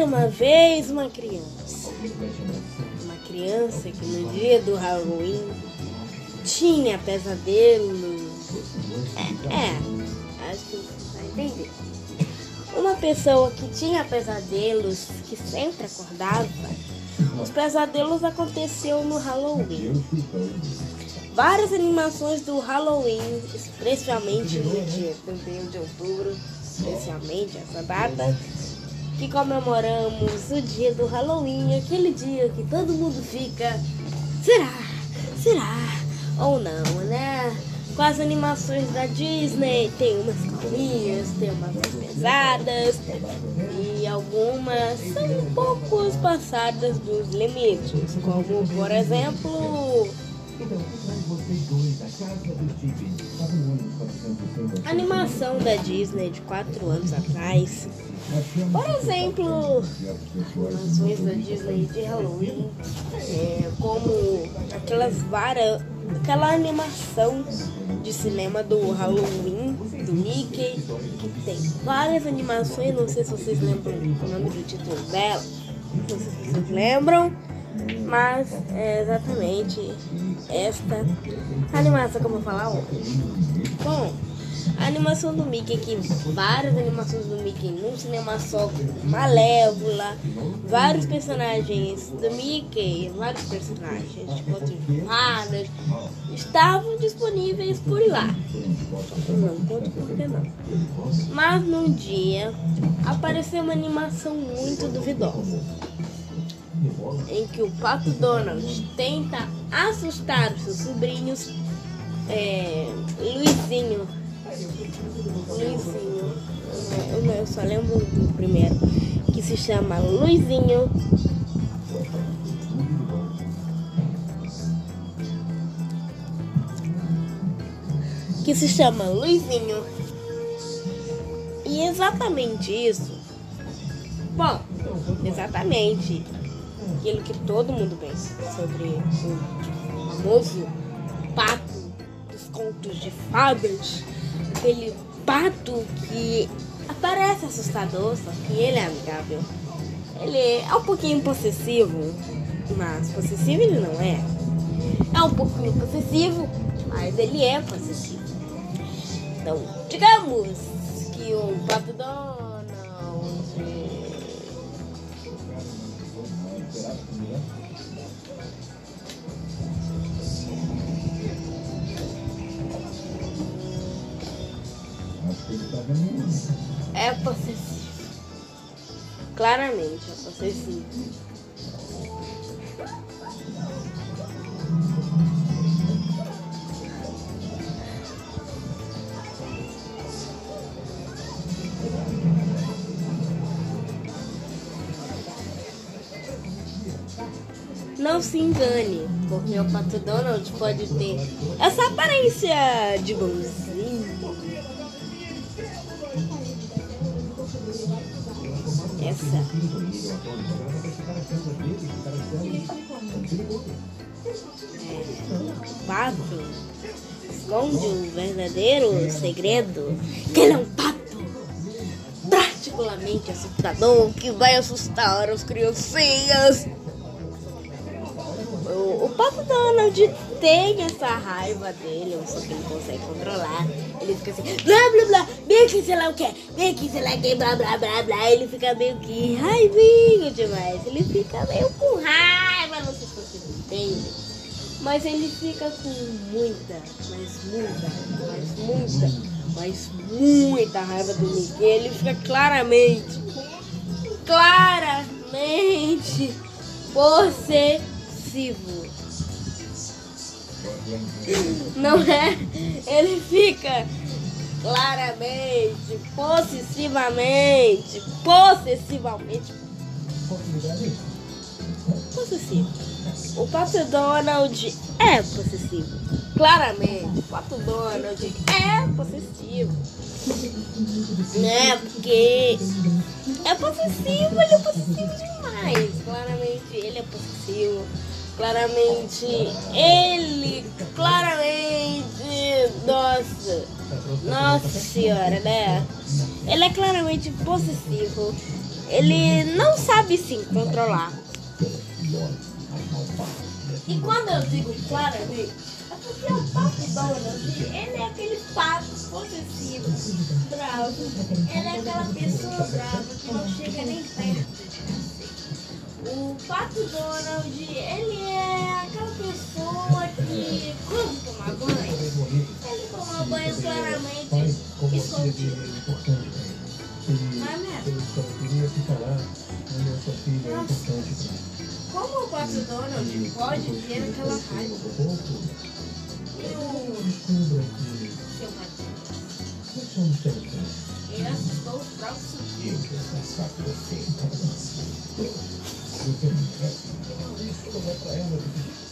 Era uma vez uma criança. Uma criança que no dia do Halloween tinha pesadelos. É, é acho que vai entender. Uma pessoa que tinha pesadelos, que sempre acordava, os pesadelos aconteciam no Halloween. Várias animações do Halloween, especialmente no dia 31 de outubro, especialmente essa data, que comemoramos o dia do Halloween, aquele dia que todo mundo fica, será? Será? Ou não, né? Com as animações da Disney, tem umas calminhas, tem umas pesadas e algumas são um pouco passadas dos limites, como por exemplo animação da Disney de 4 anos atrás. Por exemplo, animações da Disney de Halloween, é, como aquelas várias, aquela animação de cinema do Halloween, do Mickey, que tem várias animações, não sei se vocês lembram o nome do título dela, não sei se vocês lembram, mas é exatamente esta animação que eu vou falar hoje. Bom, a animação do Mickey aqui, várias animações do Mickey num cinema só, Malévola, vários personagens do Mickey, vários personagens contos de fadas, estavam disponíveis por lá. Não conto por que não. Mas num dia apareceu uma animação muito duvidosa em que o Pato Donald tenta assustar os seus sobrinhos, é, Luizinho. Luizinho. Eu, eu só lembro do primeiro, que se chama Luizinho. Que se chama Luizinho. E exatamente isso. Bom, exatamente aquilo que todo mundo pensa sobre o famoso pato dos contos de fadas, aquele pato que aparece assustador, só que ele é amigável. Ele é um pouquinho possessivo, mas possessivo ele não é. É um pouquinho possessivo, mas ele é possessivo. Então, digamos que o pato Donald É possessivo. Claramente é possessivo. Não se engane, porque o Pato Donald pode ter essa aparência de bonzinho. Essa. É, o pato esconde um verdadeiro segredo, que ele é um pato particularmente assustador que vai assustar as criancinhas. O, o Pato Donald tem essa raiva dele, só que ele consegue controlar. Ele fica assim, blá blá blá, bem aqui sei lá o que, bem aqui sei lá que, blá blá blá blá. Ele fica meio que raivinho demais. Ele fica meio com raiva, não sei se vocês entendem. Mas ele fica com muita, mas muita, mas muita, mas muita raiva do Mickey. Ele fica claramente, claramente possessivo. Não é? Ele fica claramente, possessivamente, possessivamente possessivo. O Pato Donald é possessivo. Claramente, o Pato Donald é possessivo. Né? Porque é possessivo, ele é possessivo demais. Claramente, ele é possessivo. Claramente, ele, claramente, nossa, nossa senhora, né? Ele é claramente possessivo. ele não sabe se controlar. E quando eu digo claramente, é porque o pato Donald, ele é aquele pato possessivo, bravo. Ele é aquela pessoa brava que não chega nem perto. O pato Donald, ele é aquela pessoa que, quando tomar banho, ele toma banho claramente escondido. Mas, né? Como o pato Donald pode ter aquela raiva? E o seu os próprios sobrinhos.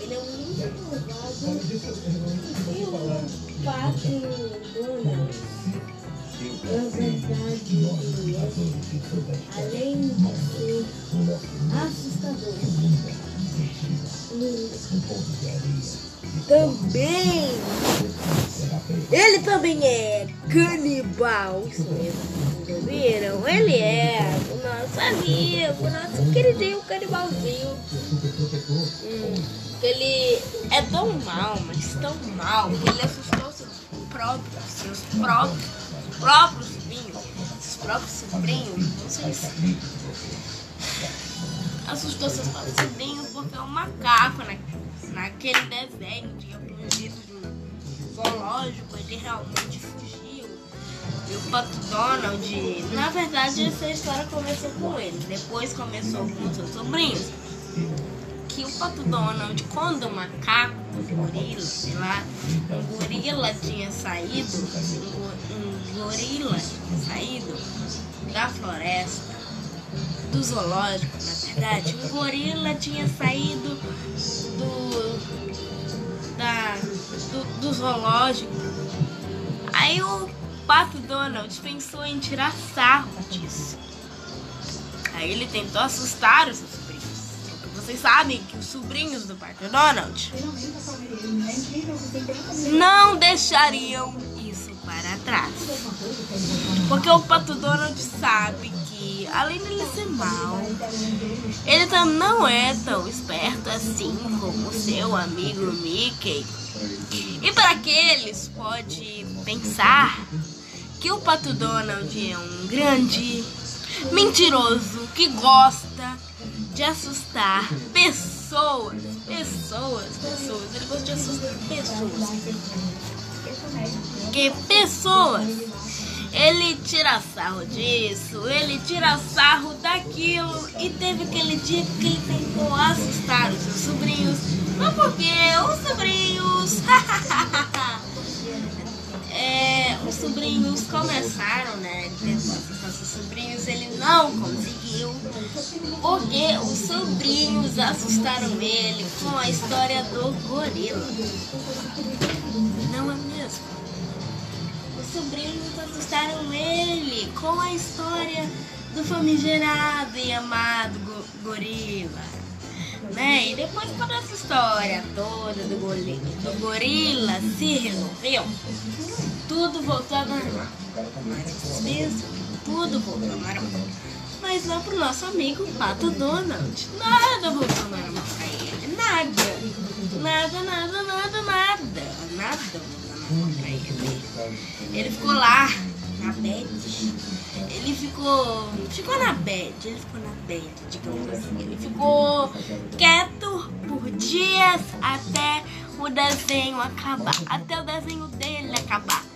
Ele é um lindo malvado. E o pato Donald? Na verdade, é, além de ser assustador, ele também é canibal, isso mesmo, viram? Ele é o nosso amigo, o nosso queridinho canibalzinho. Hum, ele é tão mal, mas tão mal, que ele assustou seus próprios, seus próprios, próprios sobrinhos, seus próprios sobrinhos, não sei se assustou seus próprios sobrinhos porque o macaco na, naquele desenho de aprendido de um zoológico, ele realmente fugiu. E o Pato Donald, na verdade, essa história começou com ele, depois começou com seus sobrinhos. Que o Pato Donald, quando o macaco, o gorila, sei lá, um gorila tinha saído, um, um gorila tinha saído da floresta, do zoológico, na verdade, um gorila tinha saído do, da, do, do zoológico. Aí o Pato Donald pensou em tirar sarro disso. Aí ele tentou assustar os seus sobrinhos. Vocês sabem que os sobrinhos do Pato Donald não deixariam isso para trás. Porque o Pato Donald sabe que, além dele ser mal, ele tam- não é tão esperto assim como seu amigo Mickey. E para aqueles pode pensar que o Pato Donald é um grande mentiroso que gosta de assustar pessoas, pessoas, pessoas. Ele gosta de assustar pessoas. Que pessoas ele tira sarro disso, ele tira sarro daquilo. E teve aquele dia que ele tentou assustar os seus sobrinhos. Mas porque os sobrinhos. os sobrinhos começaram, né? Seus sobrinhos, ele não conseguiu. Porque os sobrinhos assustaram ele com a história do gorila. Não é mesmo? Os sobrinhos assustaram ele com a história do famigerado e amado go- gorila. Né? E depois quando essa história toda do, do gorila se resolveu, tudo voltou ao normal. Tudo voltou ao normal. Mas não pro nosso amigo Pato Donald. Nada voltou normal pra ele. Nada. Nada, nada, nada, nada. Nada voltou normal pra ele. Ele ficou lá, na bed. Ele ficou. Ficou na bed. Ele ficou na bed, digamos assim. Ele ficou quieto por dias até o desenho acabar. Até o desenho dele acabar.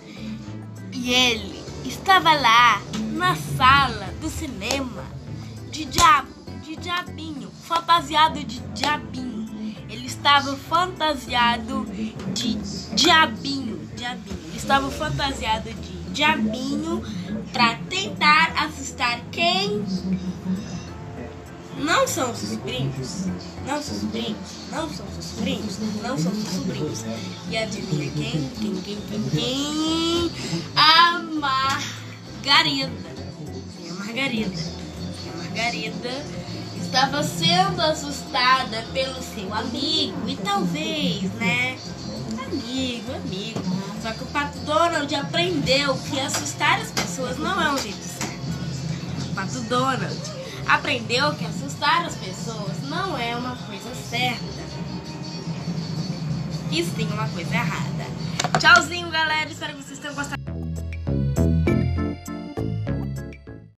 Ele estava lá na sala do cinema de diabo, de diabinho, fantasiado de diabinho. Ele estava fantasiado de diabinho, diabinho. Ele estava fantasiado de diabinho para tentar assustar quem não são seus sobrinhos, não são sobrinhos, não são seus sobrinhos, não são seus sobrinhos. E adivinha quem? Quem, quem, quem, quem? Margarida. Sim, a Margarida. Sim, a Margarida estava sendo assustada pelo seu amigo e talvez, né? Amigo, amigo. Só que o Pato Donald aprendeu que assustar as pessoas não é um jeito certo. O Pato Donald aprendeu que assustar as pessoas não é uma coisa certa. E sim uma coisa errada. Tchauzinho, galera. Espero que vocês tenham gostado.